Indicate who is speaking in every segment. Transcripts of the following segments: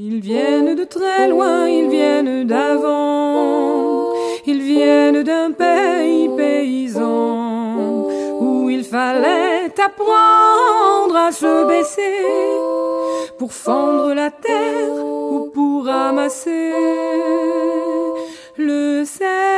Speaker 1: Ils viennent de très loin, ils viennent d'avant, ils viennent d'un pays paysan où il fallait apprendre à se baisser pour fendre la terre ou pour ramasser le sel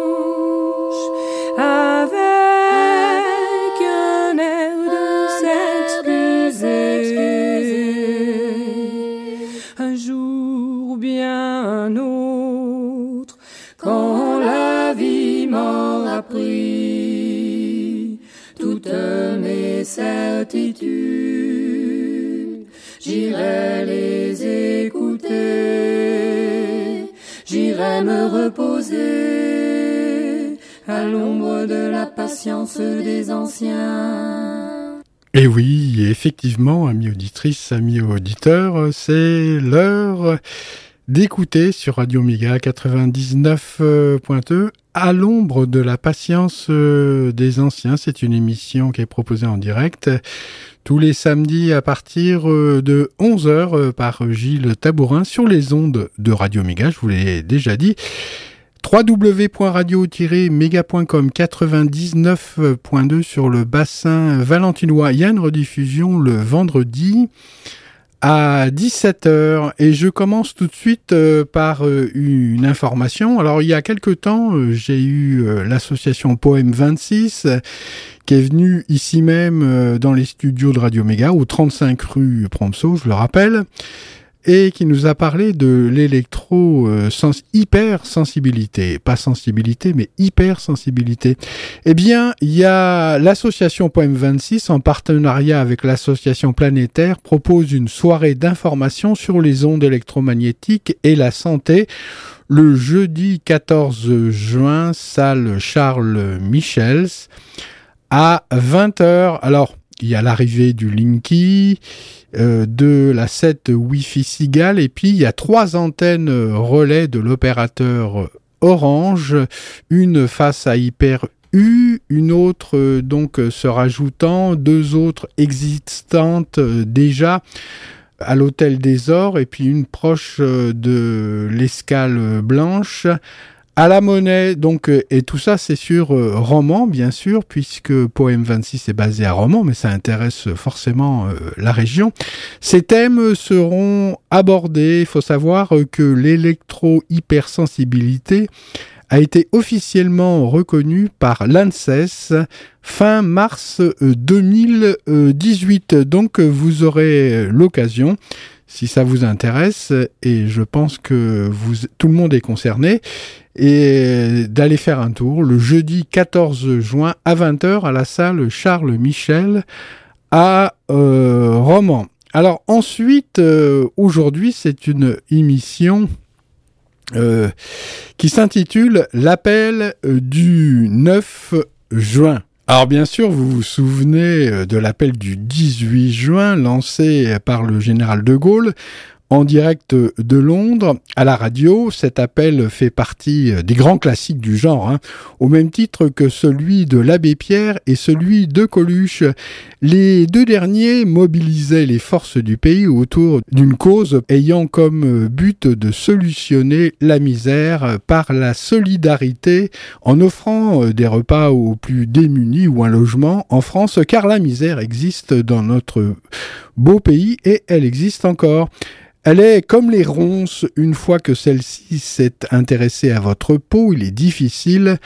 Speaker 1: J'irai les écouter, j'irai me reposer à l'ombre de la patience des anciens.
Speaker 2: Et oui, effectivement, amis auditrices, amis auditeurs, c'est l'heure d'écouter sur Radio Méga 99.2 à l'ombre de la patience euh, des anciens. C'est une émission qui est proposée en direct tous les samedis à partir euh, de 11h par Gilles Tabourin sur les ondes de Radio Méga, je vous l'ai déjà dit www.radio-méga.com 99.2 sur le bassin valentinois. Il y a une rediffusion le vendredi à 17h et je commence tout de suite euh, par euh, une information. Alors il y a quelque temps, euh, j'ai eu l'association Poème 26 euh, qui est venue ici même dans les studios de Radio Méga au 35 rue Promso, je le rappelle et qui nous a parlé de l'électro euh, sens hypersensibilité, pas sensibilité mais hypersensibilité. Eh bien, il y a l'association Poème 26 en partenariat avec l'association Planétaire propose une soirée d'information sur les ondes électromagnétiques et la santé le jeudi 14 juin, salle Charles Michels à 20h. Alors, il y a l'arrivée du Linky, euh, de la 7 Wi-Fi Sigal, et puis il y a trois antennes relais de l'opérateur Orange, une face à Hyper U, une autre euh, donc se rajoutant, deux autres existantes euh, déjà à l'hôtel des Ors et puis une proche de l'escale blanche à la monnaie donc euh, et tout ça c'est sur euh, Roman bien sûr puisque Poème 26 est basé à Roman mais ça intéresse forcément euh, la région ces thèmes seront abordés il faut savoir euh, que l'électro hypersensibilité a été officiellement reconnu par l'ANSES fin mars euh, 2018. Donc euh, vous aurez l'occasion, si ça vous intéresse, et je pense que vous, tout le monde est concerné, et d'aller faire un tour le jeudi 14 juin à 20h à la salle Charles Michel à euh, Romans. Alors ensuite, euh, aujourd'hui, c'est une émission euh, qui s'intitule L'appel du 9 juin. Alors bien sûr, vous vous souvenez euh, de l'appel du 18 juin lancé par le général de Gaulle en direct de Londres à la radio. Cet appel fait partie des grands classiques du genre, hein, au même titre que celui de l'abbé Pierre et celui de Coluche. Les deux derniers mobilisaient les forces du pays autour d'une cause ayant comme but de solutionner la misère par la solidarité en offrant des repas aux plus démunis ou un logement en France, car la misère existe dans notre beau pays et elle existe encore. Elle est comme les ronces, une fois que celle-ci s'est intéressée à votre peau, il est difficile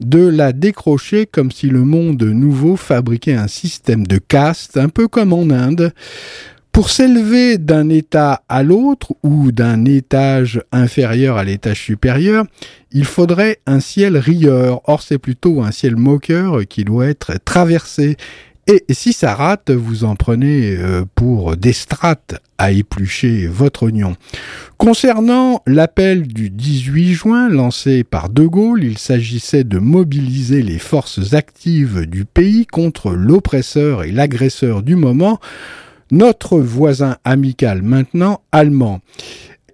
Speaker 2: de la décrocher comme si le monde nouveau fabriquait un système de caste, un peu comme en Inde. Pour s'élever d'un état à l'autre ou d'un étage inférieur à l'étage supérieur, il faudrait un ciel rieur. Or, c'est plutôt un ciel moqueur qui doit être traversé. Et si ça rate, vous en prenez euh, pour des strates à éplucher votre oignon. Concernant l'appel du 18 juin lancé par De Gaulle, il s'agissait de mobiliser les forces actives du pays contre l'oppresseur et l'agresseur du moment, notre voisin amical maintenant allemand.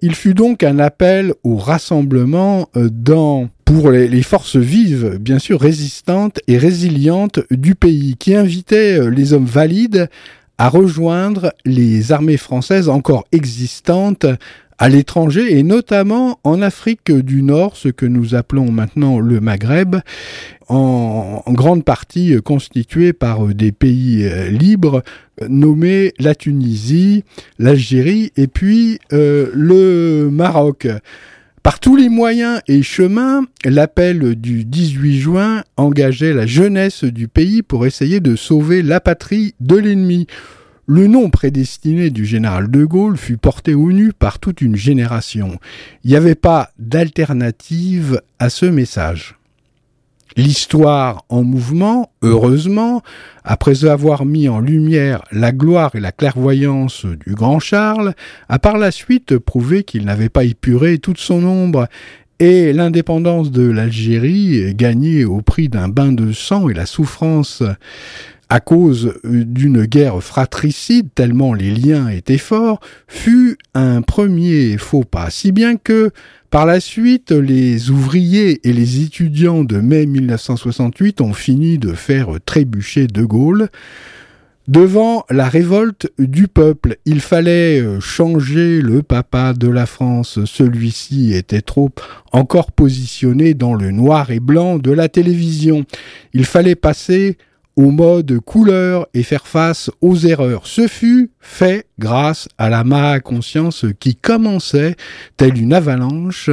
Speaker 2: Il fut donc un appel au rassemblement euh, dans pour les, forces vives, bien sûr résistantes et résilientes du pays, qui invitait euh, les hommes valides à rejoindre les armées françaises encore existantes à l'étranger et notamment en Afrique du Nord, ce que nous appelons maintenant le Maghreb, en, grande partie constitué par des pays euh, libres nommés la Tunisie, l'Algérie et puis euh, le Maroc. Par tous les moyens et chemins, l'appel du 18 juin engageait la jeunesse du pays pour essayer de sauver la patrie de l'ennemi. Le nom prédestiné du général de Gaulle fut porté au nu par toute une génération. Il n'y avait pas d'alternative à ce message. L'histoire en mouvement, heureusement, après avoir mis en lumière la gloire et la clairvoyance du grand Charles, a par la suite prouvé qu'il n'avait pas épuré toute son ombre. Et l'indépendance de l'Algérie, gagnée au prix d'un bain de sang et la souffrance à cause euh, d'une guerre fratricide, tellement les liens étaient forts, fut un premier faux pas, si bien que par la suite, les ouvriers et les étudiants de mai 1968 ont fini de faire trébucher De Gaulle. Devant la révolte du peuple, il fallait euh, changer le papa de la France. Celui-ci était trop encore positionné dans le noir et blanc de la télévision. Il fallait passer au mode couleur et faire face aux erreurs. Ce fut fait grâce à la ma conscience qui commençait, telle une avalanche,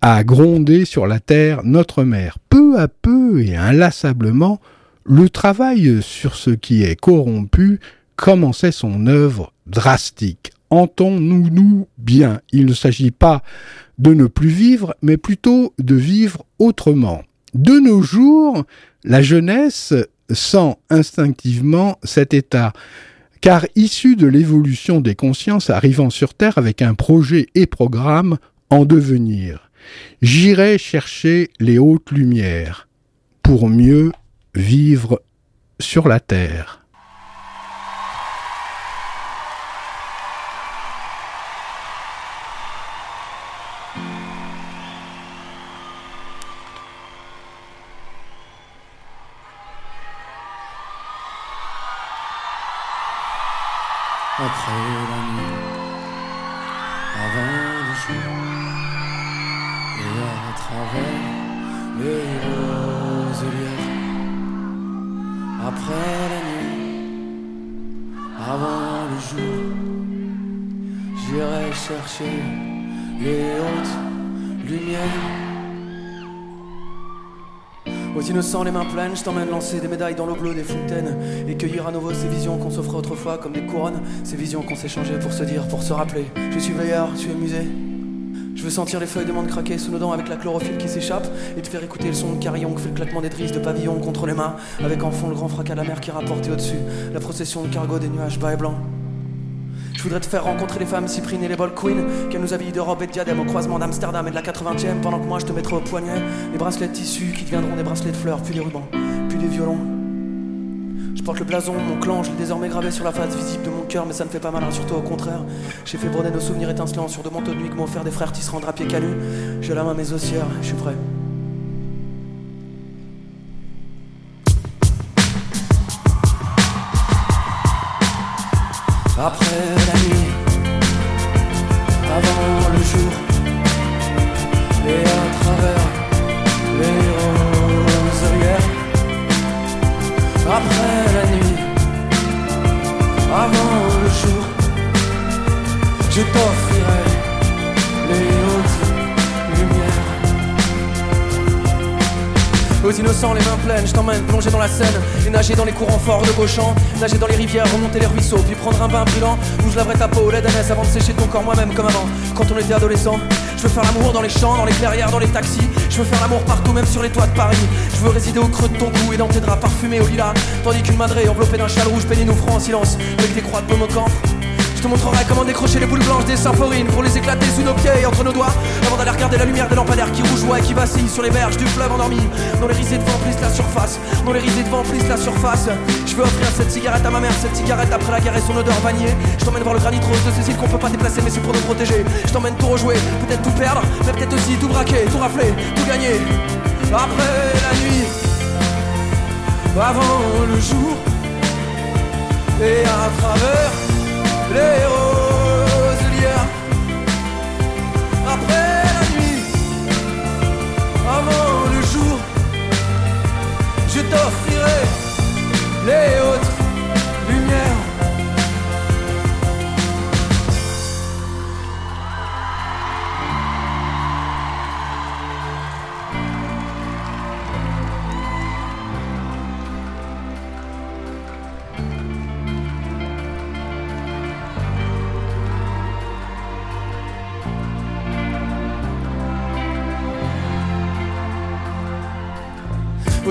Speaker 2: à gronder sur la terre notre mère. Peu à peu et inlassablement, le travail sur ce qui est corrompu commençait son œuvre drastique. Entendons-nous bien, il ne s'agit pas de ne plus vivre, mais plutôt de vivre autrement. De nos jours, la jeunesse sent instinctivement cet état, car issu de l'évolution des consciences arrivant sur Terre avec un projet et programme en devenir. J'irai chercher les hautes lumières pour mieux vivre sur la Terre.
Speaker 3: Après la Aux innocents, les mains pleines, je t'emmène lancer des médailles dans l'eau des fontaines et cueillir à nouveau ces visions qu'on s'offrait autrefois comme des couronnes, ces visions qu'on s'échangeait pour se dire, pour se rappeler. Je suis veilleur, tu es musée. Je veux sentir les feuilles de menthe craquer sous nos dents avec la chlorophylle qui s'échappe et te faire écouter le son de carillon qui fait le claquement des drisses de pavillon contre les mains avec en fond le grand fracas de la mer qui rapportait au-dessus la procession de cargo des nuages bas et blancs. Je voudrais te faire rencontrer les femmes Cyprine et les Ball Queen, qu'elles nous habillent de robes et de diadèmes au croisement d'Amsterdam et de la 80e, pendant que moi je te mettrai au poignet les bracelets de tissu qui deviendront des bracelets de fleurs, puis des rubans, puis des violons. Je porte le blason, mon clan, je l'ai désormais gravé sur la face visible de mon cœur, mais ça ne fait pas mal, hein, surtout au contraire. J'ai fait brûler nos souvenirs étincelants sur de manteaux de nuit que m'ont offert des frères tisserands drapiers calus. J'ai la main mes ossières, je suis prêt. Après la nuit, avant le jour, et à travers les roserières. Après la nuit, avant le jour, je t'offrirai les hautes lumières. Aux innocents, les mains pleines, je t'emmène plonger dans la Seine et nager dans les courants forts de Beauchamp, nager dans les rivières, remonter les ruisseaux, puis prendre un bain brûlant où je laverai ta peau au lait avant de sécher ton corps moi-même comme avant. Quand on était adolescent, Je veux faire l'amour dans les champs, dans les clairières, dans les taxis. Je veux faire l'amour partout, même sur les toits de Paris. Je veux résider au creux de ton cou et dans tes draps parfumés au lilas. Tandis qu'une madrée enveloppée d'un châle rouge peignait nos fronts en silence avec des croix de baume au. Je te montrerai comment décrocher les boules blanches des symphorines pour les éclater sous nos pieds et entre nos doigts avant d'aller regarder la lumière des lampadaires qui rougeoient et qui vacillent sur les berges du fleuve endormi. Dont les risées de vent plissent la surface dont les risées de vent plissent la surface. Je veux offrir cette cigarette à ma mère cette cigarette après la guerre et son odeur vanillée. Je t'emmène voir le granit rose de Cécile qu'on peut pas déplacer mais c'est pour nous protéger. Je t'emmène tout rejouer, peut-être tout perdre mais peut-être aussi tout braquer, tout rafler, tout gagner. Après la nuit avant le jour et à travers les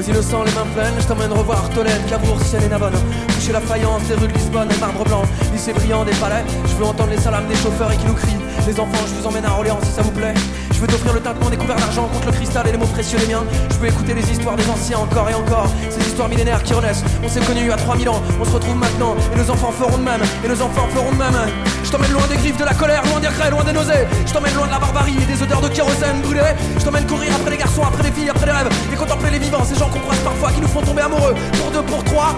Speaker 3: Aux innocents, les mains pleines, je t'emmène revoir Tolède, Cabourg, Seine et Navone. Toucher la faïence des rues de Lisbonne et marbre blanc, lycée brillant des palais. Je veux entendre les salams des chauffeurs et qui nous crient. Les enfants, je vous emmène à Orléans si ça vous plaît. Je veux t'offrir le tintement des couverts d'argent contre le cristal et les mots précieux des miens. Je veux écouter les histoires des anciens encore et encore. Ces histoires millénaires qui renaissent. On s'est connus à 3000 ans, on se retrouve maintenant. Et nos enfants feront de même, et nos enfants feront de même. Je t'emmène loin des griffes de la colère, loin des regrets, loin des nausées. Je t'emmène loin de la barbarie et des odeurs de kérosène brûlé. Je t'emmène courir après les garçons, après les filles, après les rêves. Et contempler les vivants, ces gens qu'on croise parfois qui nous font tomber amoureux. Pour deux, pour trois.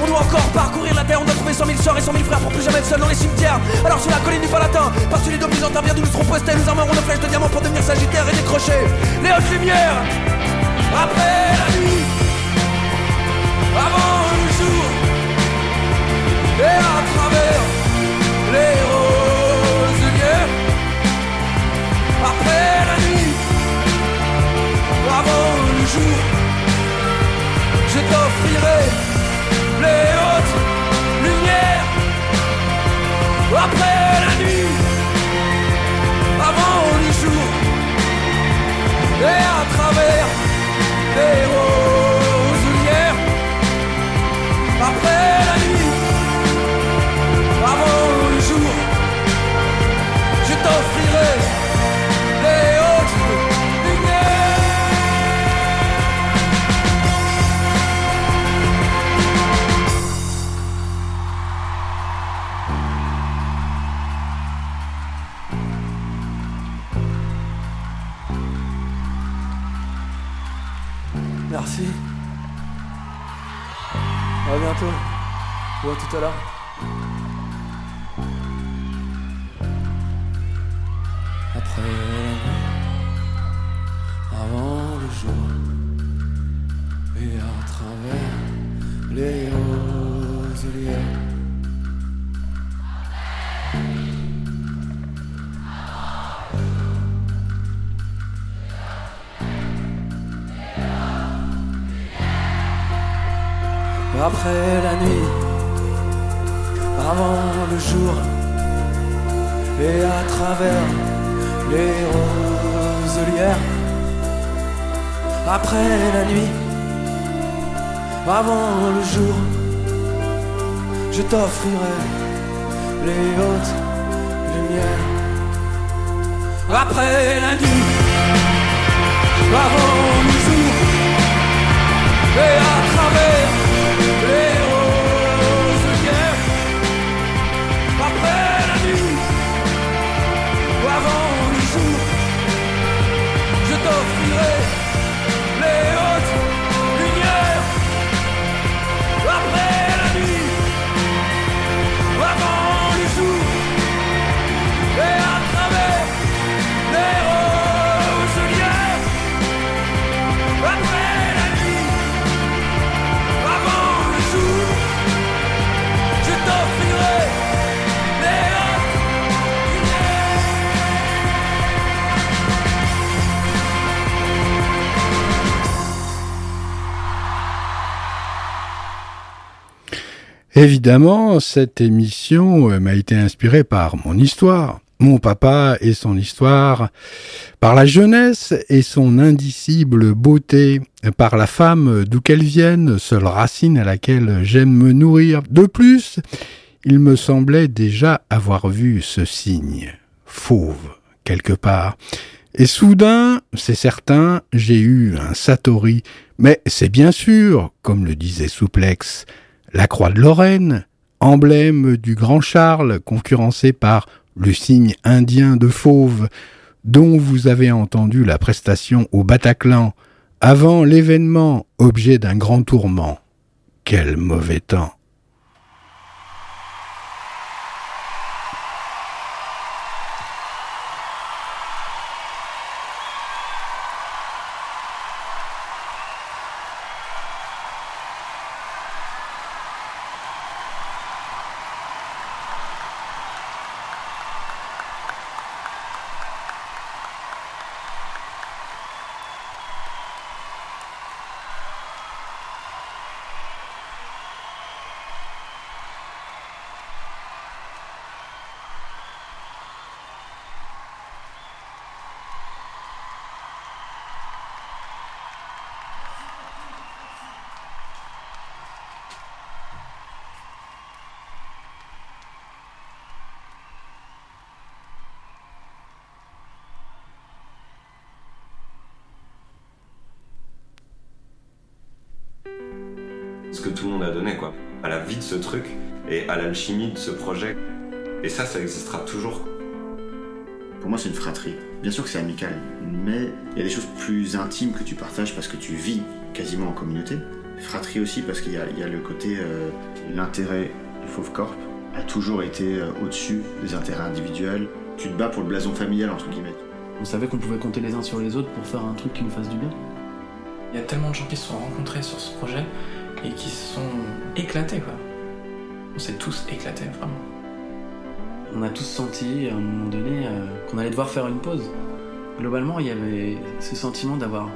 Speaker 3: On doit encore parcourir la terre, on doit trouver 100 000 soeurs et 100 000 frères pour plus jamais être seul dans les cimetières. Alors sur la colline du Palatin, par-dessus les deux bien d'où nous serons postés, nous armerons nos flèches de diamants pour devenir sagittaires et décrocher les hautes lumières. Après la nuit, avant le jour, et à travers les roselières. Après la nuit, avant le jour, je t'offrirai les hautes lumières. Après la nuit,
Speaker 2: Évidemment, cette émission euh, m'a été inspirée par mon histoire. mon papa et son histoire, par la jeunesse et son indicible beauté, par la femme d'où qu'elle vienne, seule racine à laquelle j'aime me nourrir. De plus, il me semblait déjà avoir vu ce signe, fauve, quelque part. Et soudain, c'est certain, j'ai eu un Satori, mais c'est bien sûr, comme le disait Souplex, la croix de Lorraine, emblème du grand Charles, concurrencé par le signe indien de fauve, dont vous avez entendu la prestation au Bataclan, avant l'événement objet d'un grand tourment. Quel mauvais temps.
Speaker 4: Ce truc et à l'alchimie de ce projet. Et ça, ça existera toujours.
Speaker 5: Pour moi, c'est une fratrie. Bien sûr que c'est amical, mais il y a des choses plus intimes que tu partages parce que tu vis quasiment en communauté. Fratrie aussi parce qu'il y, a le côté, euh, l'intérêt du Fauve Corp a toujours été euh, au-dessus des intérêts individuels. Tu te bats pour le blason familial, entre guillemets.
Speaker 6: On savait qu'on pouvait compter les uns sur les autres pour faire un truc qui nous fasse du bien?
Speaker 7: Il y a tellement de gens qui se sont rencontrés sur ce projet et qui se sont éclatés, quoi on s'est tous éclatés, vraiment.
Speaker 6: On a tous senti à un moment donné euh, qu'on allait devoir faire une pause. Globalement, il y avait ce sentiment d'avoir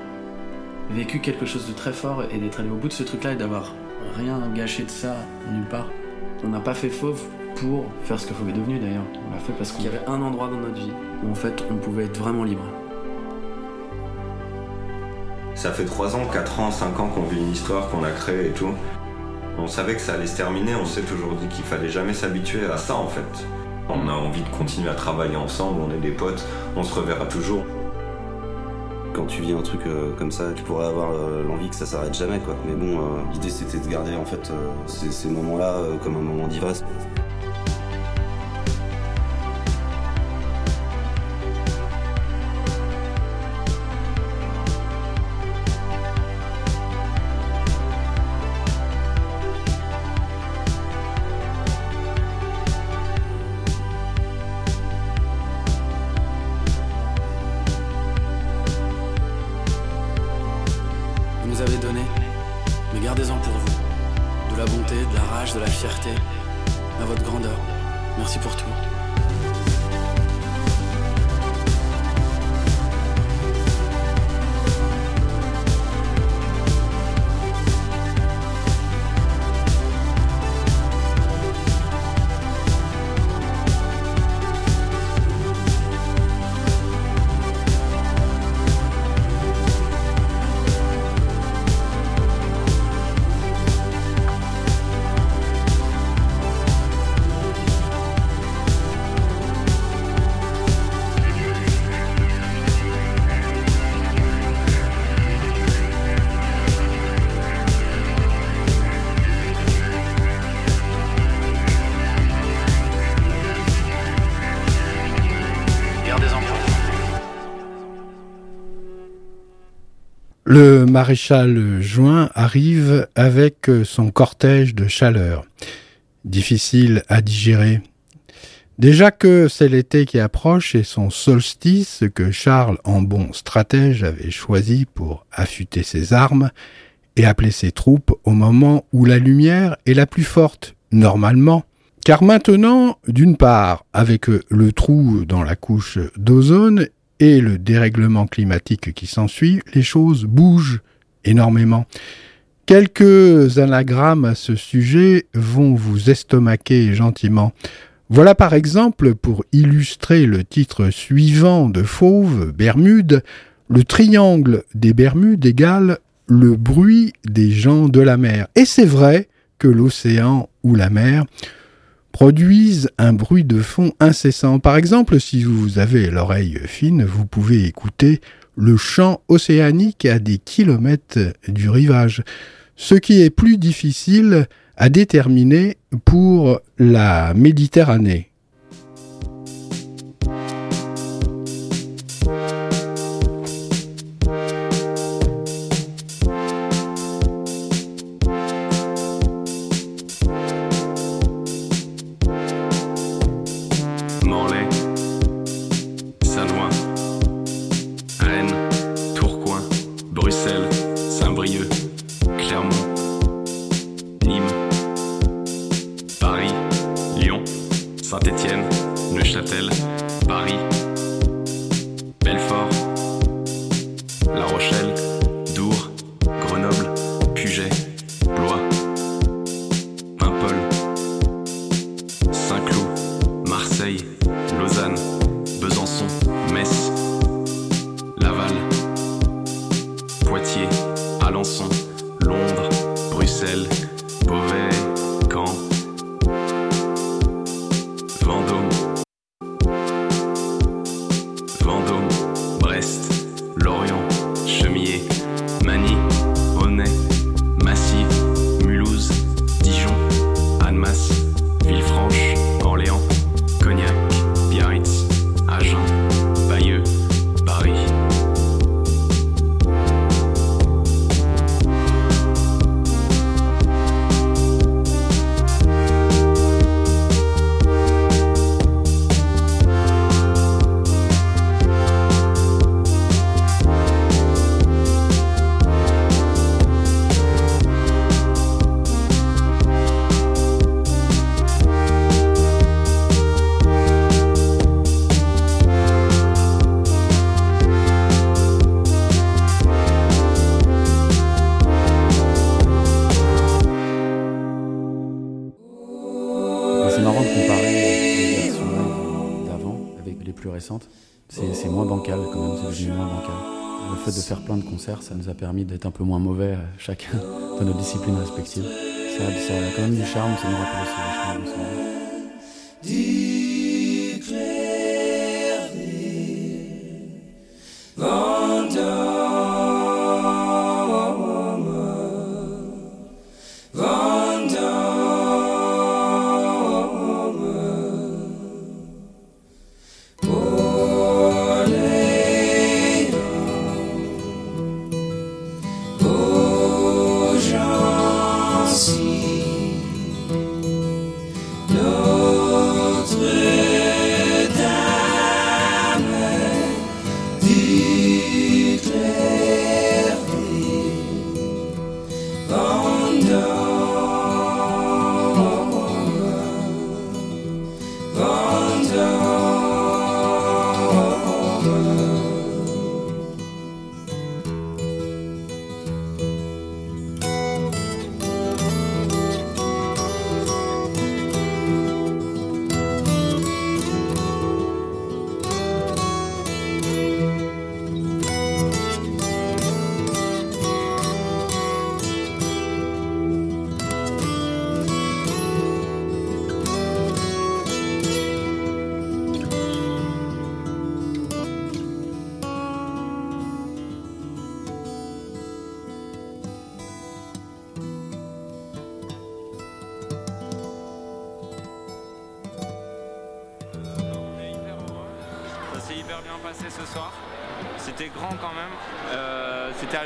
Speaker 6: vécu quelque chose de très fort et d'être allé au bout de ce truc-là et d'avoir rien gâché de ça nulle part. On n'a pas fait fauve pour faire ce que Fauve est devenu d'ailleurs. On l'a fait parce qu'il y avait un endroit dans notre vie où en fait on pouvait être vraiment libre.
Speaker 4: Ça fait 3 ans, 4 ans, 5 ans qu'on vit une histoire qu'on a créée et tout. On savait que ça allait se terminer, on s'est toujours dit qu'il fallait jamais s'habituer à ça en fait. On a envie de continuer à travailler ensemble, on est des potes, on se reverra toujours.
Speaker 8: Quand tu vis un truc euh, comme ça, tu pourrais avoir euh, l'envie que ça s'arrête jamais quoi. Mais bon, euh, l'idée c'était de garder en fait ces moments-là comme un moment d'ivresse.
Speaker 2: Maréchal Juin arrive avec son cortège de chaleur. Difficile à digérer. Déjà que c'est l'été qui approche et son solstice que Charles, en bon stratège, avait choisi pour affûter ses armes et appeler ses troupes au moment où la lumière est la plus forte, normalement. Car maintenant, d'une part, avec le trou dans la couche d'ozone et le dérèglement climatique qui s'ensuit, les choses bougent énormément. Quelques anagrammes à ce sujet vont vous estomaquer gentiment. Voilà par exemple, pour illustrer le titre suivant de Fauve, Bermude, le triangle des Bermudes égale le bruit des gens de la mer. Et c'est vrai que l'océan ou la mer produisent un bruit de fond incessant. Par exemple, si vous avez l'oreille fine, vous pouvez écouter le chant océanique à des kilomètres du rivage. Ce qui est plus difficile à déterminer pour la Méditerranée. Amazon.
Speaker 6: Ça nous a permis d'être un peu moins mauvais, euh, chacun dans nos disciplines respectives. Ça, a quand même du charme, ça nous rappelle aussi vachement de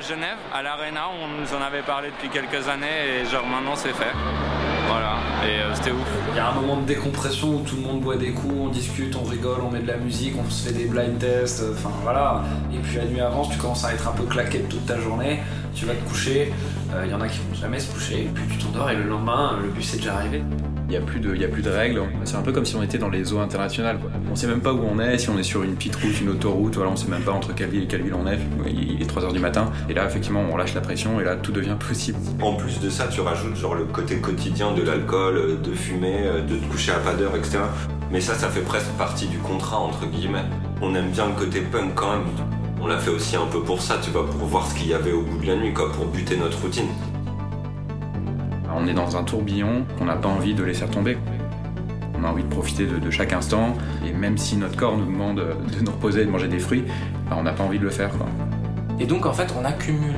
Speaker 9: Genève, à l'Arena, on nous en avait parlé depuis quelques années et genre maintenant c'est fait. Voilà, et euh, c'était ouf.
Speaker 10: Il y a un moment de décompression où tout le monde boit des coups, on discute, on rigole, on met de la musique, on se fait des blind tests, euh, enfin voilà. Et puis la nuit avance, tu commences à être un peu claqué toute ta journée, tu vas te coucher, euh, il y en a qui vont jamais se coucher, puis tu t'endors et le lendemain, le bus est déjà arrivé.
Speaker 11: Il n'y a, plus de, a plus de règles. C'est un peu comme si on était dans les eaux internationales. Quoi. On sait même pas où on est, si on est sur une petite route, une autoroute, voilà, on sait même pas entre quelle ville et quelle ville on est. Il est 3h du matin. Et là, effectivement, on lâche la pression et là, tout devient possible.
Speaker 4: En plus de ça, tu rajoutes genre le côté quotidien de l'alcool, de fumer, de te coucher à pas d'heure, etc. Mais ça, ça fait presque partie du contrat, entre guillemets. On aime bien le côté punk quand même. On l'a fait aussi un peu pour ça, tu vois, pour voir ce qu'il y avait au bout de la nuit, quoi, pour buter notre routine.
Speaker 11: On est dans un tourbillon qu'on n'a pas envie de laisser tomber. On a envie de profiter de, chaque instant, et même si notre corps nous demande de nous reposer et de manger des fruits, bah, on n'a pas envie de le faire.
Speaker 7: Et donc en fait, on accumule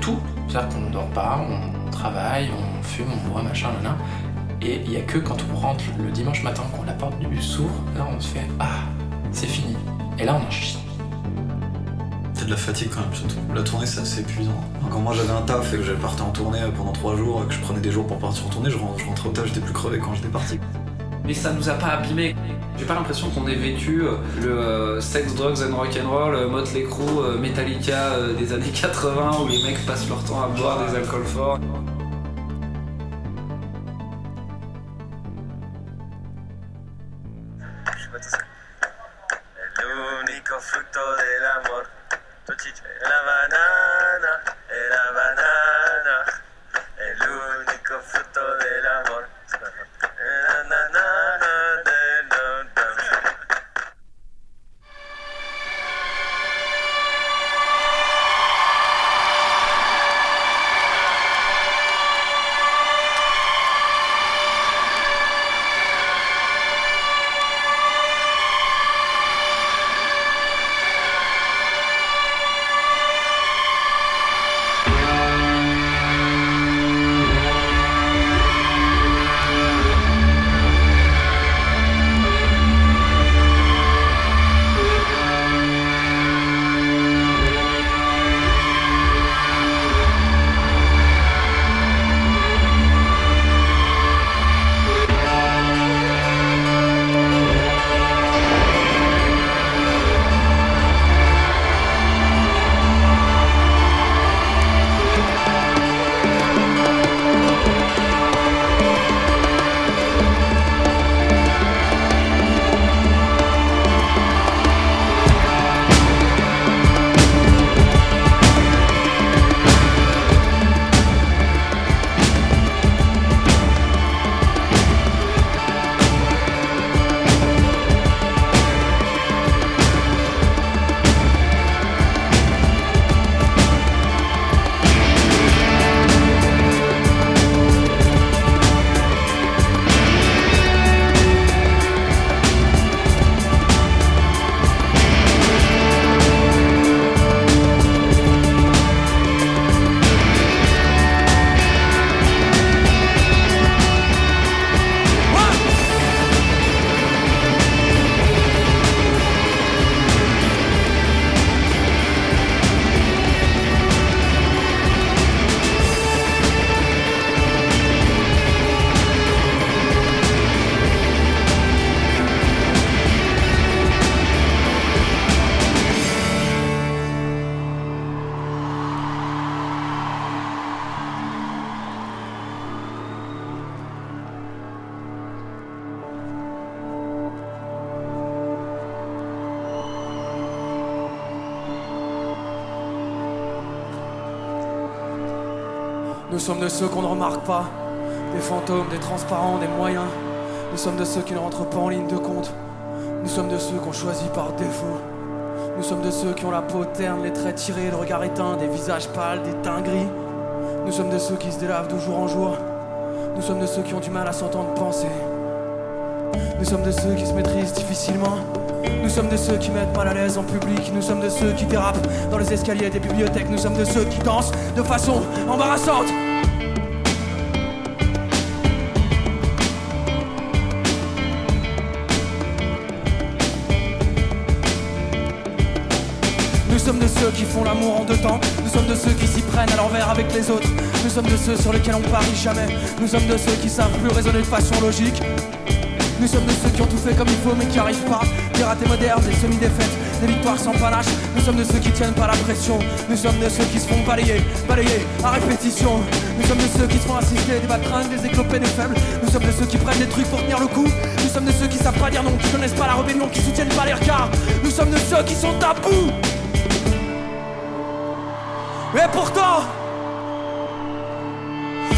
Speaker 7: tout. C'est-à-dire qu'on ne dort pas, on travaille, on fume, on boit, machin, nana. Et il n'y a que quand on rentre le dimanche matin, quand la porte du bus s'ouvre, là on se fait Ah, c'est fini. Et là on en chie.
Speaker 12: T'as de la fatigue quand même, surtout. La tournée c'est assez épuisant. Quand moi j'avais un taf et que je partais en tournée pendant trois jours et que je prenais des jours pour partir en tournée, je rentrais au taf, j'étais plus crevé quand j'étais parti.
Speaker 10: Mais ça nous a pas abîmé. J'ai pas l'impression qu'on ait vécu le euh, sex, drugs and rock'n'roll, euh, Motley Crue, euh, Metallica euh, des années 80 où les mecs passent leur temps à boire des alcools forts.
Speaker 3: Sommes de ceux qu'on ne remarque pas, des fantômes, des transparents, des moyens. Nous sommes de ceux qui ne rentrent pas en ligne de compte. Nous sommes de ceux qu'on choisit par défaut. Nous sommes de ceux qui ont la peau terne, les traits tirés, le regard éteint, des visages pâles, des teints gris. Nous sommes de ceux qui se délavent de jour en jour. Nous sommes de ceux qui ont du mal à s'entendre penser. Nous sommes de ceux qui se maîtrisent difficilement. Nous sommes de ceux qui mettent mal à l'aise en public. Nous sommes de ceux qui dérapent dans les escaliers des bibliothèques. Nous sommes de ceux qui dansent de façon embarrassante. Qui font l'amour en deux temps. Nous sommes de ceux qui s'y prennent à l'envers avec les autres. Nous sommes de ceux sur lesquels on parie jamais. Nous sommes de ceux qui savent plus raisonner de façon logique. Nous sommes de ceux qui ont tout fait comme il faut mais qui arrivent pas. Des ratés modernes, des semi-défaites, des victoires sans panache. Nous sommes de ceux qui tiennent pas la pression. Nous sommes de ceux qui se font balayer, balayer à répétition. Nous sommes de ceux qui se font assister des batringues, des éclopés, des faibles. Nous sommes de ceux qui prennent des trucs pour tenir le coup. Nous sommes de ceux qui savent pas dire non, qui connaissent pas la rébellion, qui soutiennent pas les regards. Nous sommes de ceux qui sont à bout. Et pourtant,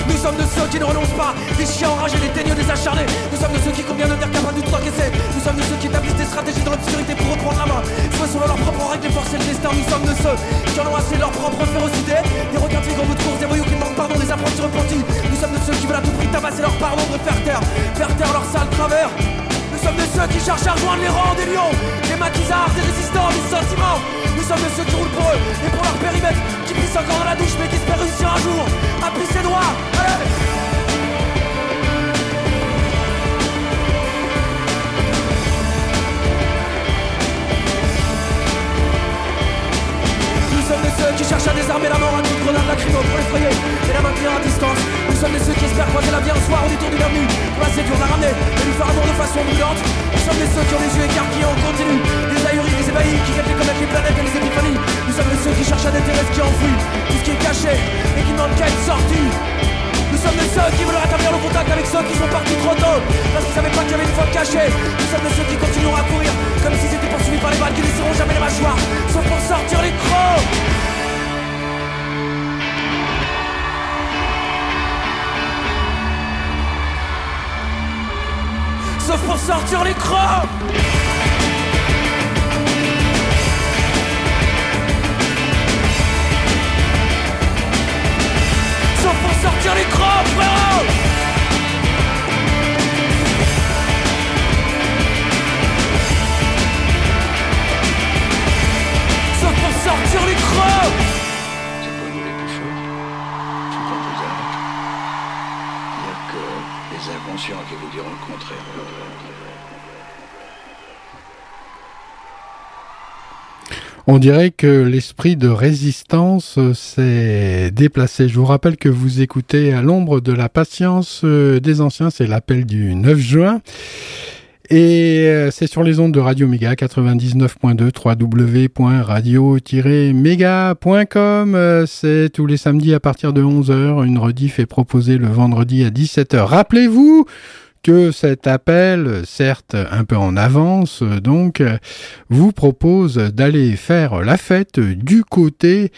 Speaker 3: nous sommes de ceux qui ne renoncent pas, des chiens enragés, des teigneux, des acharnés. Nous sommes de ceux qui combien de terre capables de tout encaisser. Nous sommes de ceux qui établissent des stratégies de l'obscurité pour reprendre la main. Soit selon leurs propres règles et forcer le destin. Nous sommes de ceux qui en ont assez leur propre férocité. Des requins de bout de course, des voyous qui demandent pardon, des apprentis repentis. Nous sommes de ceux qui veulent à tout prix tabasser leur pardon de faire taire, faire taire leur sale travers. Nous sommes de ceux qui cherchent à rejoindre les rangs des lions, des maquisards, des résistants, des sentiments. Nous sommes de ceux qui roulent pour eux et pour leur périmètre, qui pissent encore dans la douche mais qui espèrent réussir un jour à pisser droit. Allez sommes de ceux qui cherchent à désarmer la mort à toute grenade lacrymo pour l'effrayer et la maintenir à distance. Nous sommes de ceux qui espèrent croiser la vie un soir au détour du bienvenu pour la séduire, la ramener et lui faire amour de façon brûlante. Nous sommes de ceux qui ont les yeux écarquillés en continu, des ahuris, des ébahis qui guettent les comètes, les planètes et les épiphanies. Nous sommes de ceux qui cherchent à déterrer ce qui est enfoui, tout ce qui est caché et qui n'en qu'à être sorti. Nous sommes de ceux qui veulent rétablir le contact avec ceux qui sont partis trop tôt. Parce qu'ils savaient pas qu'il y avait une faute cachée. Nous sommes de ceux qui continueront à courir Comme s'ils étaient poursuivis par les balles qui ne laisseront jamais les mâchoires. Sauf pour sortir les crocs. Sauf pour sortir les crocs sortir les crocs, frérot Sauf pour sortir les crocs
Speaker 13: C'est pas nous les plus forts. C'est pas armes. Il n'y a que les inconscients qui vous diront le contraire.
Speaker 2: On dirait que l'esprit de résistance euh, s'est déplacé. Je vous rappelle que vous écoutez à l'ombre de la patience euh, des anciens, c'est l'appel du 9 juin. Et euh, c'est sur les ondes de Radio Méga 99.2 www.radio-méga.com. C'est tous les samedis à partir de 11h. Une rediff est proposée le vendredi à 17h. Rappelez-vous que cet appel, certes un peu en avance, donc, vous propose d'aller faire la fête du côté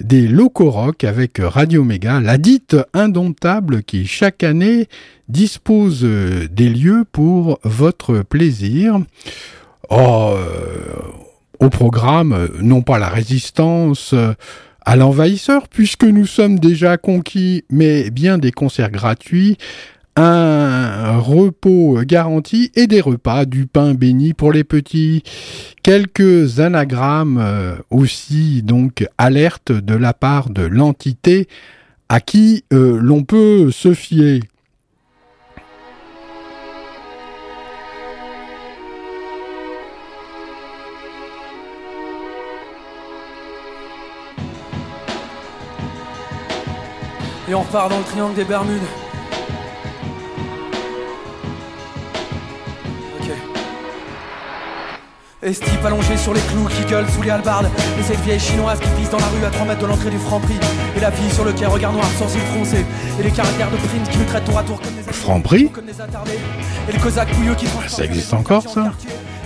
Speaker 2: des locaux rock avec Radio Méga, la dite indomptable qui chaque année dispose des lieux pour votre plaisir. Oh, euh, au programme, non pas la résistance à l'envahisseur, puisque nous sommes déjà conquis, mais bien des concerts gratuits, un repos garanti et des repas, du pain béni pour les petits, quelques anagrammes euh, aussi, donc alerte de la part de l'entité à qui euh, l'on peut se fier.
Speaker 3: Et on repart dans le triangle des Bermudes. Et ce type allongé sur les clous qui gueule sous les halbardes Et cette vieille chinoise qui pisse dans la rue à 3 mètres de l'entrée du Franprix Et la fille sur le quai, regard noir, sourcils froncés. Et les caractères de print qui nous traitent tour à tour comme des
Speaker 2: Franprix
Speaker 3: comme des attardés. Et le cosaque pouilleux qui
Speaker 2: Ça existe encore ça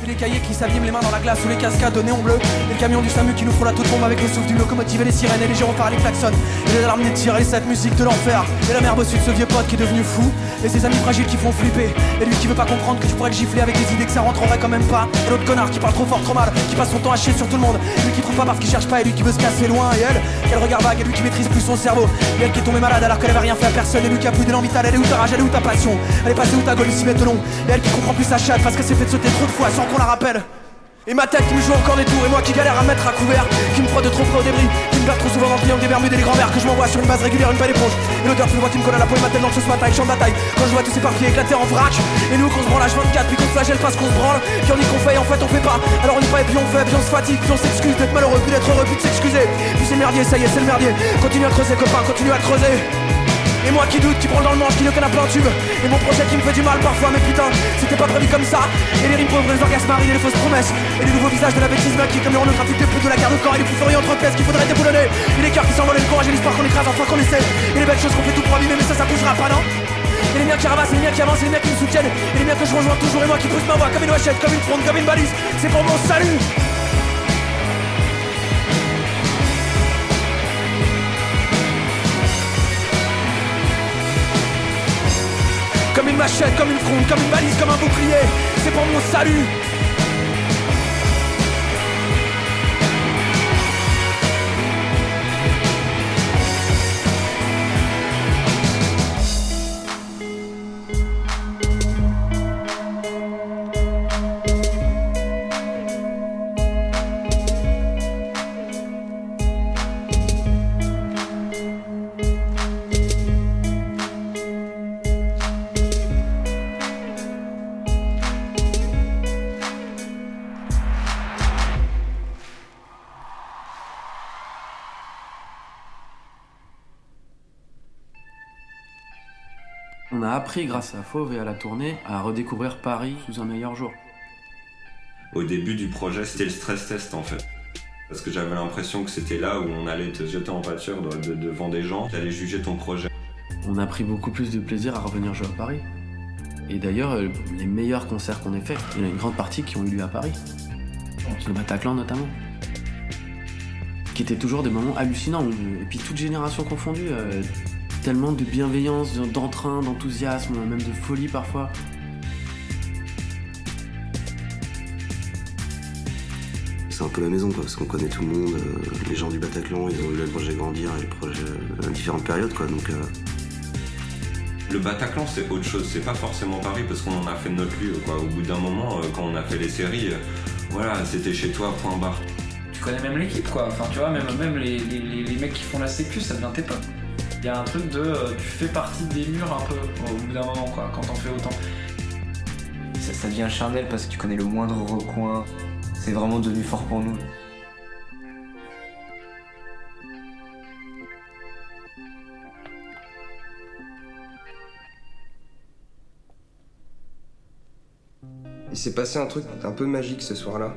Speaker 3: et les cahiers qui s'abîment les mains dans la glace ou les cascades de néon bleu. Et le camion du SAMU qui nous frôle à toute bombe avec le souffle d'une locomotive et les sirènes et les gyrophares et les klaxons. Et les alarmes des tirs et cette musique de l'enfer. Et la merde au sud ce vieux pote qui est devenu fou. Et ses amis fragiles qui font flipper. Et lui qui veut pas comprendre que tu pourrais le gifler avec des idées que ça rentrerait quand même pas. Et l'autre connard qui parle trop fort trop mal Qui passe son temps à chier sur tout le monde. Lui qui trouve pas parce qu'il cherche pas et lui qui veut se casser loin. Et elle, quel regard vague et lui qui maîtrise plus son cerveau. Et elle qui est tombée malade alors qu'elle avait rien fait à personne. Et lui qui a plus d'élan vital Elle est où ta rage, elle est où ta passion? Elle est passée où ta gueule ici long. Et elle qui comprend plus sa chatte parce qu'elle s'est fait sauter trop de fois sans qu'on rappelle. Et ma tête qui me joue encore des tours Et moi qui galère à me mettre à couvert Qui me frotte de trop près au débris Qui me perd trop souvent dans le des Bermudes et les grands-mères Que je m'envoie sur une base régulière, une belle éponge Et l'odeur vois qui me colle à la peau et ma tête dans le ce matin champ de bataille. Quand je vois tous ces parties éclater en vrac Et nous qu'on se branle à 24 puis qu'on se flagelle parce qu'on se branle Puis on dit qu'on fait en fait on fait pas. Alors on y et puis on fait Puis on se fatigue, puis on s'excuse d'être malheureux Puis d'être heureux, puis de s'excuser. Puis c'est merdier, ça y est c'est le merdier. Continue à creuser copain, continue à creuser et moi qui doute, qui prends dans le manche, qui ne connaît plein tube. Et mon projet qui me fait du mal parfois, mais putain, c'était pas prévu comme ça. Et les rimes pauvres, les orgasmes mariés, les fausses promesses. Et les nouveaux visages de la bêtise qui comme le trafic des plus de la garde de corps. Et les plus furieux entre qu'il faudrait déboulonner. Et les cœurs qui s'envolent et le courage et l'espoir qu'on écrase enfin qu'on essaie. Et les belles choses qu'on fait tout pour abîmer, mais ça, ça bougera pas, non? Et les miens qui ramassent, et les miens qui avancent, et les miens qui me soutiennent. Et les miens que je rejoins toujours, et moi qui pousse ma voix comme une vachette, comme une fronde, comme une balise. C'est pour mon salut machette, comme une fronde, comme une balise, comme un bouclier. C'est pour mon salut.
Speaker 6: Appris grâce à Fauve et à la tournée à redécouvrir Paris sous un meilleur jour.
Speaker 4: Au début du projet, c'était le stress test en fait. Parce que j'avais l'impression que c'était là où on allait te jeter en pâture de- de- devant des gens allaient juger ton projet.
Speaker 6: On a pris beaucoup plus de plaisir à revenir jouer à Paris. Et d'ailleurs, euh, les meilleurs concerts qu'on ait faits, il y en a une grande partie qui ont eu lieu à Paris. Le Bataclan notamment. Qui étaient toujours des moments hallucinants. Et puis toute génération confondue. euh, tellement de bienveillance, d'entrain, d'enthousiasme, même de folie parfois.
Speaker 8: C'est un peu la maison, quoi, parce qu'on connaît tout le monde. euh, les gens du Bataclan, ils ont eu le projet Grandir et le projet euh, à différentes périodes, quoi. Donc, euh,
Speaker 4: Le Bataclan, c'est autre chose. C'est pas forcément Paris parce qu'on en a fait de notre lieu. Quoi. Au bout d'un moment, euh, quand on a fait les séries, euh, voilà, c'était chez toi, point barre.
Speaker 10: Tu connais même l'équipe, quoi. Enfin, tu vois, même, même les, les- les- les mecs qui font la sécu, ça devient tes potes. Il y a un truc de. euh, tu fais partie des murs un peu au bout d'un moment, quoi, quand on fait autant.
Speaker 14: Ça, ça devient charnel parce que tu connais le moindre recoin. C'est vraiment devenu fort pour nous.
Speaker 15: Il s'est passé un truc un peu magique ce soir-là,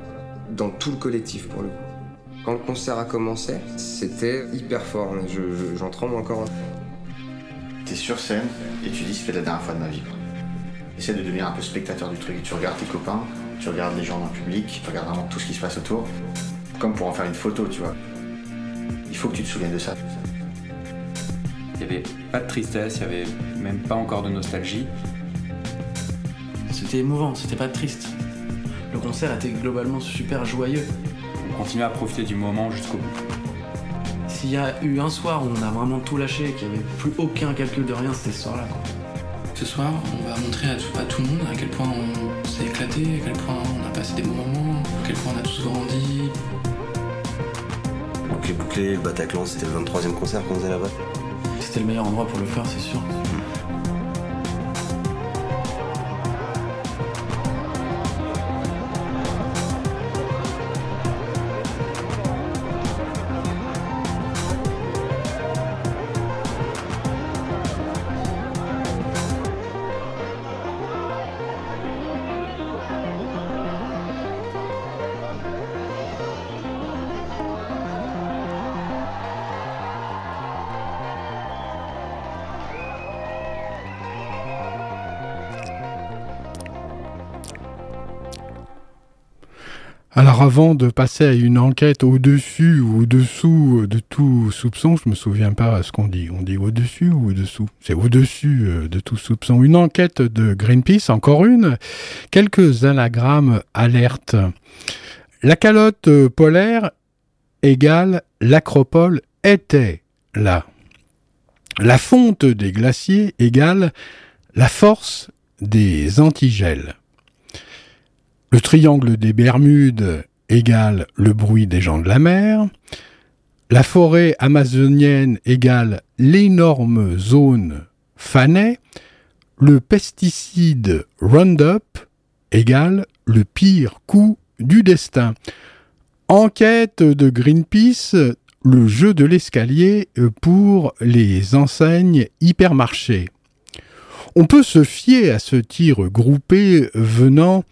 Speaker 15: dans tout le collectif pour le coup. Quand le concert a commencé, c'était hyper fort, mais je- je- j'en tremble encore.
Speaker 5: T'es sur scène et tu dis c'est la dernière fois de ma vie. Essaie de devenir un peu spectateur du truc. Tu regardes tes copains, tu regardes les gens dans le public, tu regardes vraiment tout ce qui se passe autour. Comme pour en faire une photo, tu vois. Il faut que tu te souviennes de ça.
Speaker 11: Il n'y avait pas de tristesse, il n'y avait même pas encore de nostalgie.
Speaker 6: C'était émouvant, c'était pas triste. Le concert était globalement super joyeux.
Speaker 11: On continuait à profiter du moment jusqu'au bout.
Speaker 6: S'il y a eu un soir où on a vraiment tout lâché, qu'il n'y avait plus aucun calcul de rien, c'était ce soir-là. quoi.
Speaker 7: Ce soir, on va montrer à tout, à tout le monde à quel point on s'est éclaté, à quel point on a passé des bons moments, à quel point on a tous grandi.
Speaker 8: donc les bouclés, le Bataclan, c'était le 23e concert qu'on faisait là-bas.
Speaker 6: C'était le meilleur endroit pour le faire, c'est sûr.
Speaker 2: Avant de passer à une enquête au-dessus ou au-dessous de tout soupçon, je me souviens pas ce qu'on dit. On dit au-dessus ou au-dessous C'est au-dessus euh, de tout soupçon. Une enquête de Greenpeace, encore une. Quelques anagrammes alertes. La calotte euh, polaire égale l'acropole était là. La fonte des glaciers égale la force des antigels. Le triangle des Bermudes égale le bruit des gens de la mer. La forêt amazonienne égale l'énorme zone fanée. Le pesticide Roundup égale le pire coup du destin. Enquête de Greenpeace, le jeu de l'escalier pour les enseignes hypermarchés. On peut se fier à ce tir groupé venant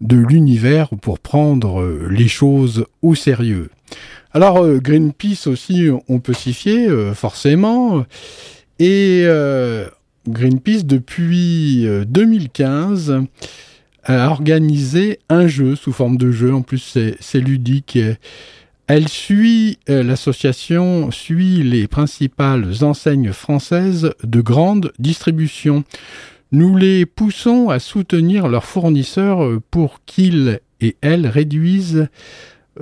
Speaker 2: de l'univers pour prendre euh, les choses au sérieux. Alors euh, Greenpeace aussi, on peut s'y fier euh, forcément. Et Greenpeace depuis euh, 2015 a organisé un jeu sous forme de jeu. En plus, c'est ludique. Elle suit, l'association suit les principales enseignes françaises de grande distribution. Nous les poussons à soutenir leurs fournisseurs pour qu'ils et elles réduisent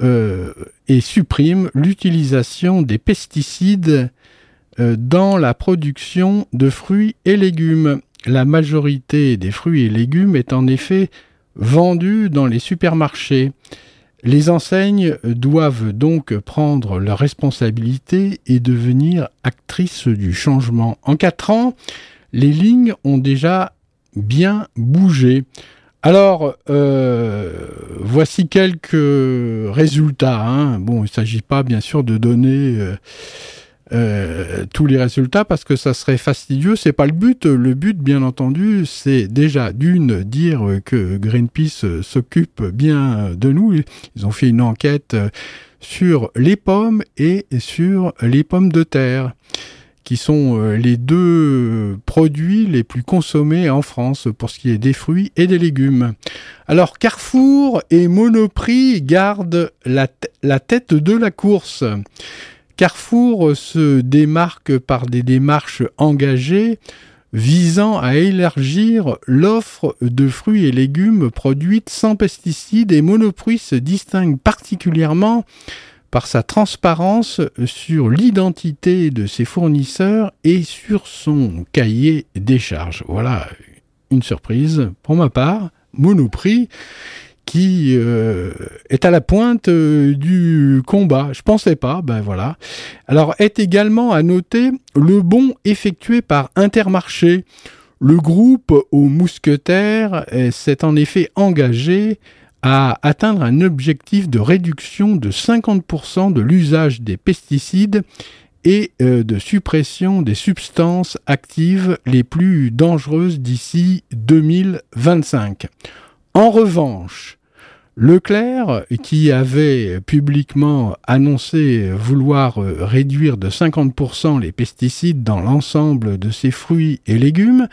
Speaker 2: euh, et suppriment l'utilisation des pesticides euh, dans la production de fruits et légumes. La majorité des fruits et légumes est en effet vendue dans les supermarchés. Les enseignes doivent donc prendre leurs responsabilités et devenir actrices du changement. En quatre ans, les lignes ont déjà bien bougé. Alors, euh, voici quelques résultats. hein. Bon, il ne s'agit pas bien sûr de donner euh, euh, tous les résultats parce que ça serait fastidieux. C'est pas le but. Le but, bien entendu, c'est déjà d'une dire que Greenpeace s'occupe bien de nous. Ils ont fait une enquête sur les pommes et sur les pommes de terre qui sont euh, les deux produits les plus consommés en France pour ce qui est des fruits et des légumes. Alors Carrefour et Monoprix gardent la tête de la course. Carrefour se démarque par des démarches engagées visant à élargir l'offre de fruits et légumes produites sans pesticides et Monoprix se distingue particulièrement par sa transparence sur l'identité de ses fournisseurs et sur son cahier des charges. Voilà une surprise pour ma part. Monoprix qui euh, est à la pointe euh, du combat. Je pensais pas, ben voilà. Alors est également à noter le bond effectué par Intermarché. Le groupe aux mousquetaires euh, s'est en effet engagé à atteindre un objectif de réduction de 50% de l'usage des pesticides et euh, de suppression des substances actives les plus dangereuses d'ici 2025. En revanche, Leclerc, qui avait publiquement annoncé vouloir euh, réduire de 50% les pesticides dans l'ensemble de ses fruits et légumes,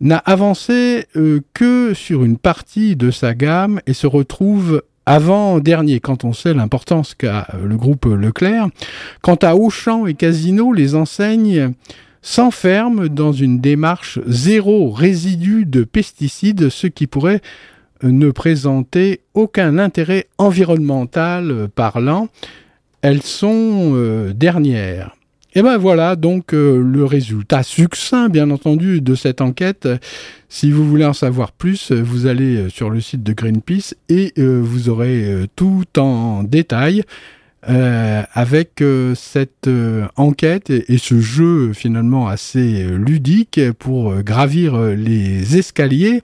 Speaker 2: n'a avancé euh, que sur une partie de sa gamme et se retrouve avant-dernier quand on sait l'importance qu'a euh, le groupe Leclerc. Quant à Auchan et Casino, les enseignes s'enferment dans une démarche zéro résidu de pesticides, ce qui pourrait euh, ne présenter aucun intérêt environnemental parlant. Elles sont dernières. Et ben voilà donc euh, le résultat succinct, bien entendu, de cette enquête. Si vous voulez en savoir plus, vous allez euh, sur le site de Greenpeace et euh, vous aurez tout en détail euh, avec euh, cette euh, enquête et, et ce jeu finalement assez ludique pour gravir les escaliers.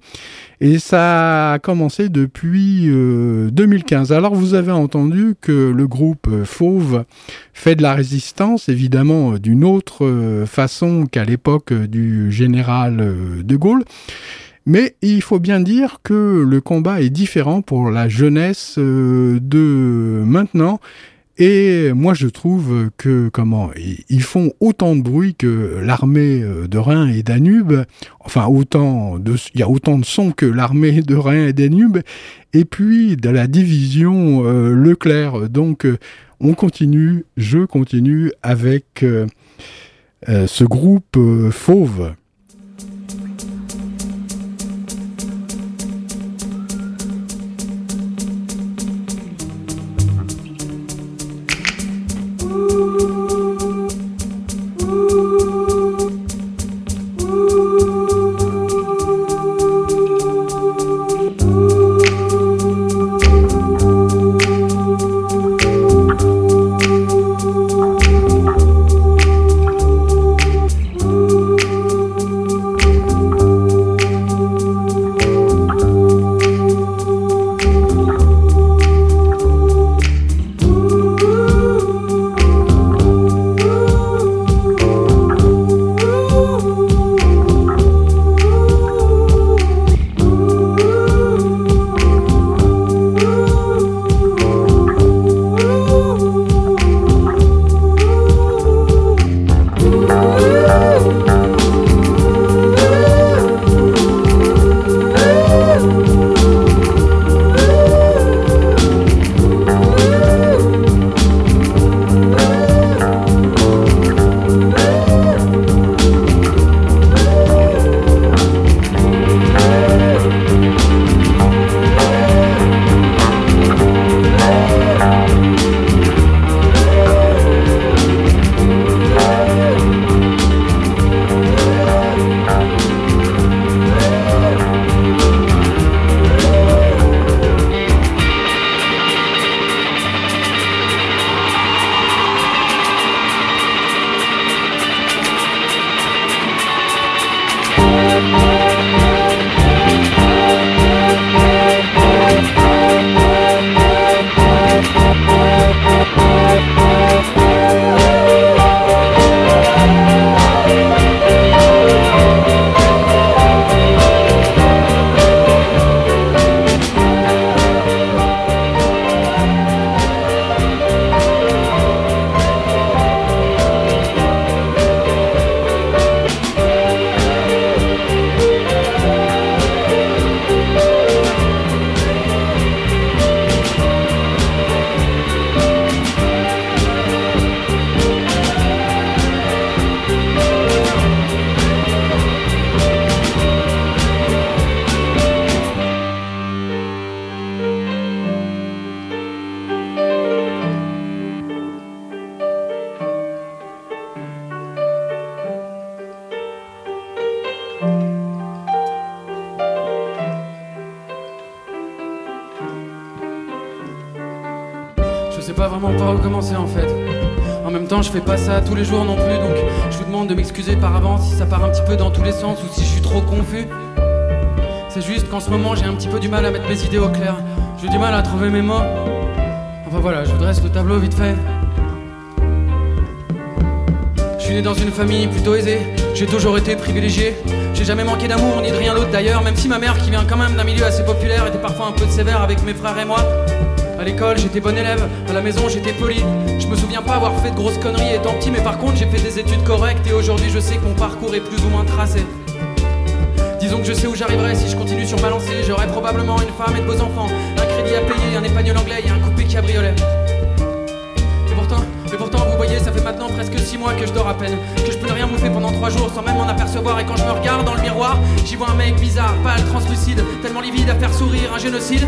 Speaker 2: Et ça a commencé depuis euh, 2015. Alors vous avez entendu que le groupe Fauve fait de la résistance, évidemment d'une autre façon qu'à l'époque du général de Gaulle. Mais il faut bien dire que le combat est différent pour la jeunesse de maintenant. Et moi, je trouve que comment ils- font autant de bruit que l'armée euh, de Rhin et Danube. Enfin, autant de, il y a autant de sons que l'armée de Rhin et Danube. Et puis de la division euh, Leclerc. Donc, euh, on continue, je continue avec ce groupe fauve.
Speaker 3: Non plus, donc je vous demande de m'excuser par avance si ça part un petit peu dans tous les sens ou si je suis trop confus. C'est juste qu'en ce moment, j'ai un petit peu du mal à mettre mes idées au clair. J'ai du mal à trouver mes mots. Enfin voilà, je vous dresse le tableau vite fait. Je suis né dans une famille plutôt aisée, j'ai toujours été privilégié. J'ai jamais manqué d'amour ni de rien d'autre d'ailleurs, même si ma mère, qui vient quand même d'un milieu assez populaire, était parfois un peu sévère avec mes frères et moi. À l'école, j'étais bon élève, à la maison, j'étais poli. Je me souviens pas avoir fait de grosses conneries étant petit, mais par contre, j'ai fait des études correctes et aujourd'hui, je sais que mon parcours est plus ou moins tracé. Disons que je sais où j'arriverai si je continue sur ma lancée. J'aurai probablement une femme et de beaux enfants, un crédit à payer, un épagnol anglais et un coupé cabriolet. Et pourtant, et pourtant, vous voyez, ça fait maintenant presque 6 mois que je dors à peine. Que je peux ne rien bouffer pendant 3 jours sans même m'en apercevoir. Et quand je me regarde dans le miroir, j'y vois un mec bizarre, pâle, translucide, tellement livide à faire sourire, un génocide.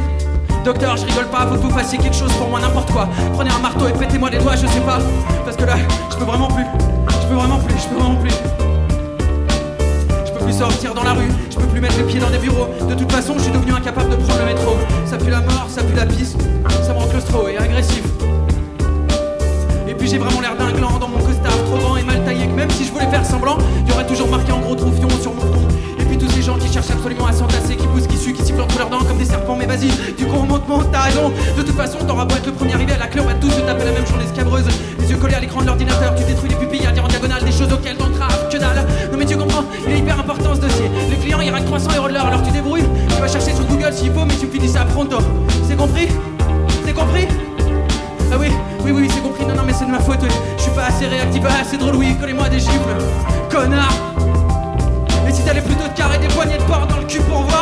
Speaker 3: Docteur, je rigole pas, faut que vous fassiez quelque chose pour moi, n'importe quoi. Prenez un marteau et pétez-moi les doigts, je sais pas. Parce que là, je peux vraiment plus. Je peux vraiment plus, je peux vraiment plus. Je peux plus sortir dans la rue, je peux plus mettre les pieds dans des bureaux. De toute façon, je suis devenu incapable de prendre le métro. Ça pue la mort, ça pue la pisse, ça me rend claustro et agressif. Et puis j'ai vraiment l'air d'un gland dans mon costard trop grand et mal taillé que même si je voulais faire semblant, il y aurait toujours marqué en gros troufion sur mon front. Qui cherchent absolument à s'entasser, qui poussent, qui suent, qui sifflent entre leurs dents comme des serpents, mais vas-y, du coup on monte, monte, t'as raison. De toute façon, t'auras beau être le premier arrivé à la clé, on va tous se taper la même journée scabreuse. Les yeux collés à l'écran de l'ordinateur, tu détruis les pupilles à dire en diagonale des choses auxquelles crave, que dalle. Non mais tu comprends, il est hyper important ce dossier. Les clients ils raquent 300 euros de l'heure, alors tu débrouilles, tu vas chercher sur Google s'il faut, mais tu finis ça pronto. C'est compris? C'est compris? Ah oui, oui, oui, c'est compris. Non, non, mais c'est de ma faute. Je suis pas assez réactif, pas assez drôle. Oui, collez-moi des gifles. Connard. Carrer des poignées de porc dans le cul pour voir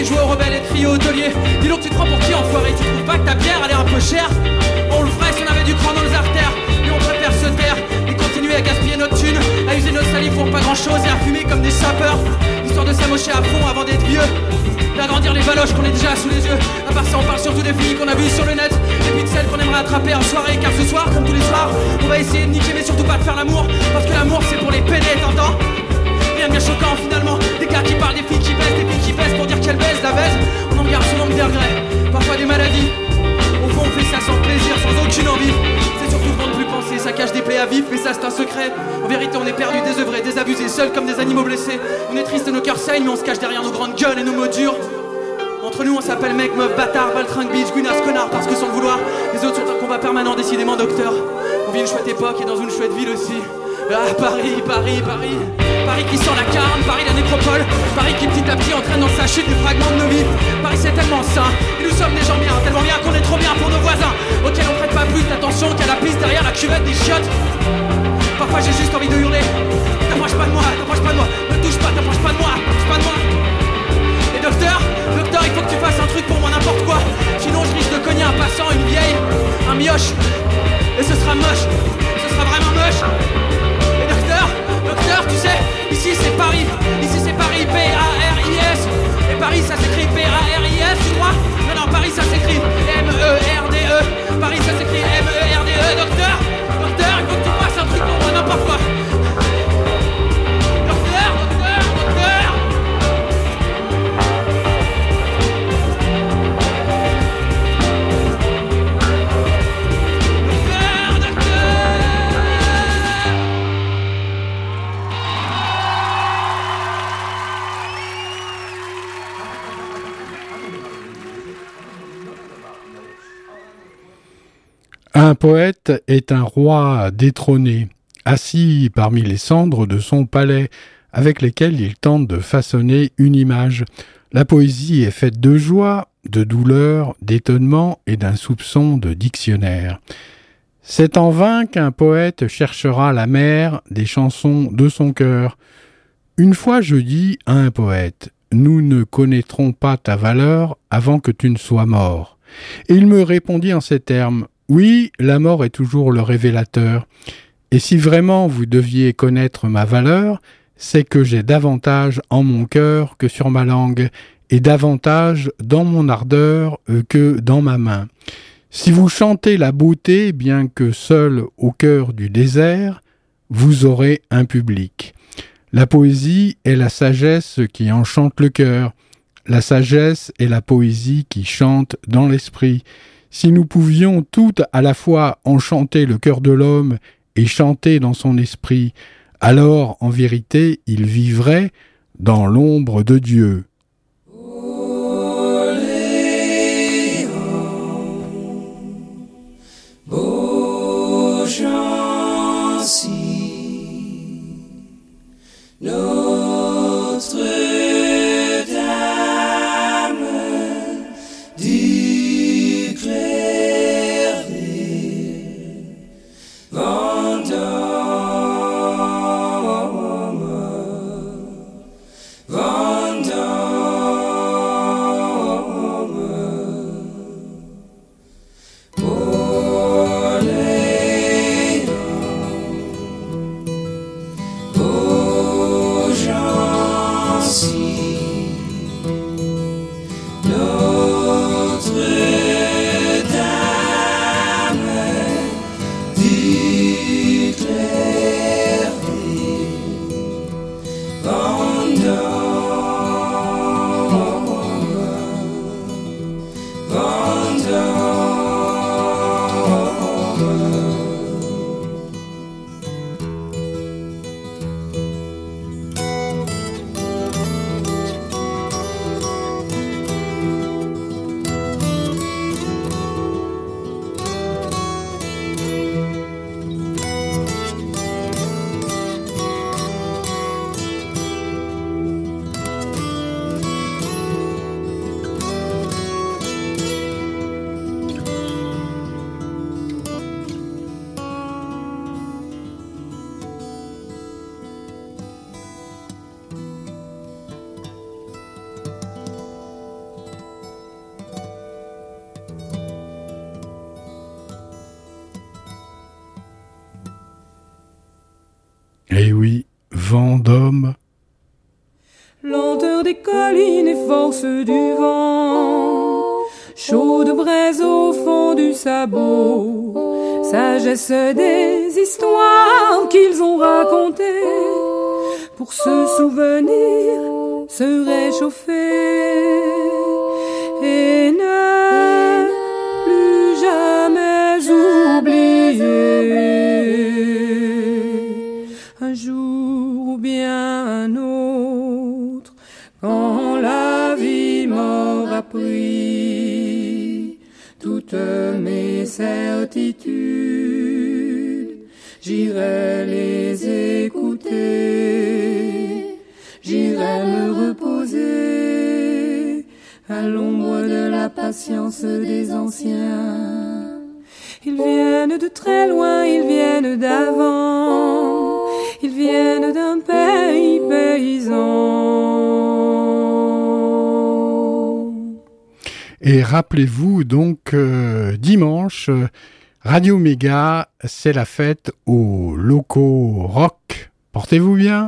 Speaker 3: a jouer aux rebelles et crier aux tauliers. Dis donc, tu te prends pour qui, enfoiré? Tu trouves pas que ta bière, elle est un peu chère? On le ferait si on avait du cran dans les artères, mais on préfère se taire et continuer à gaspiller notre thune, à user notre salive pour pas grand chose et à fumer comme des sapeurs, histoire de s'amocher à fond avant d'être vieux. D'agrandir les baloches qu'on est déjà sous les yeux. À part ça, on parle surtout des filles qu'on a vues sur le net. Et puis de celles qu'on aimerait attraper en soirée. Car ce soir, comme tous les soirs, on va essayer de niquer, mais surtout pas de faire l'amour. Parce que l'amour, c'est pour les pédés, t'entends? Choquant finalement. Des gars qui parlent des filles qui baissent, des filles qui baissent pour dire qu'elles baissent, la baise. On en garde souvent des regrets. Parfois des maladies. Au fond, on fait ça sans plaisir, sans aucune envie. C'est surtout pour ne plus penser, ça cache des plaies à vif, mais ça c'est un secret. En vérité, on est perdu, désœuvrés, désabusés, seuls comme des animaux blessés. On est triste, nos cœurs saignent, mais on se cache derrière nos grandes gueules et nos mots durs. Entre nous, on s'appelle mec, meuf, bâtard, baltringue, bitch, guinasse, connard, parce que sans vouloir, les autres sont un combat permanent, décidément, docteur. On vit une chouette époque et dans une chouette ville aussi. Ah, Paris, Paris, Paris. Paris qui sent la carne, Paris la nécropole. Paris qui petit à petit entraîne dans sa chute des fragments de nos vies. Paris c'est tellement sain, et nous sommes des gens bien, tellement bien qu'on est trop bien pour nos voisins. Auxquels on prête pas plus d'attention qu'à la piste derrière la cuvette des chiottes. Parfois j'ai juste envie de hurler. T'approches pas de moi, t'approches pas de moi, ne touche pas, t'approches pas de moi, touche pas de moi. Et docteur, docteur, il faut que tu fasses un truc pour moi, n'importe quoi. Sinon, je risque de cogner un passant, une vieille, un mioche. Et ce sera moche, ce sera vraiment moche.
Speaker 2: Poète est un roi détrôné, assis parmi les cendres de son palais, avec lesquelles il tente de façonner une image. La poésie est faite de joie, de douleur, d'étonnement et d'un soupçon de dictionnaire. C'est en vain qu'un poète cherchera la mer des chansons de son cœur. Une fois je dis à un poète, nous ne connaîtrons pas ta valeur avant que tu ne sois mort. Et il me répondit en ces termes, oui, la mort est toujours le révélateur. Et si vraiment vous deviez connaître ma valeur, c'est que j'ai davantage en mon cœur que sur ma langue, et davantage dans mon ardeur que dans ma main. Si vous chantez la beauté, bien que seul au cœur du désert, vous aurez un public. La poésie est la sagesse qui enchante le cœur. La sagesse est la poésie qui chante dans l'esprit. Si nous pouvions toutes à la fois enchanter le cœur de l'homme et chanter dans son esprit, alors en vérité il vivrait dans l'ombre de Dieu.
Speaker 1: Souvenir, se réchauffer patience des anciens. Ils viennent de très loin, ils viennent d'avant, ils viennent d'un pays paysan.
Speaker 2: Et rappelez-vous donc euh, dimanche, Radio Méga, c'est la fête aux locaux rock. Portez-vous bien.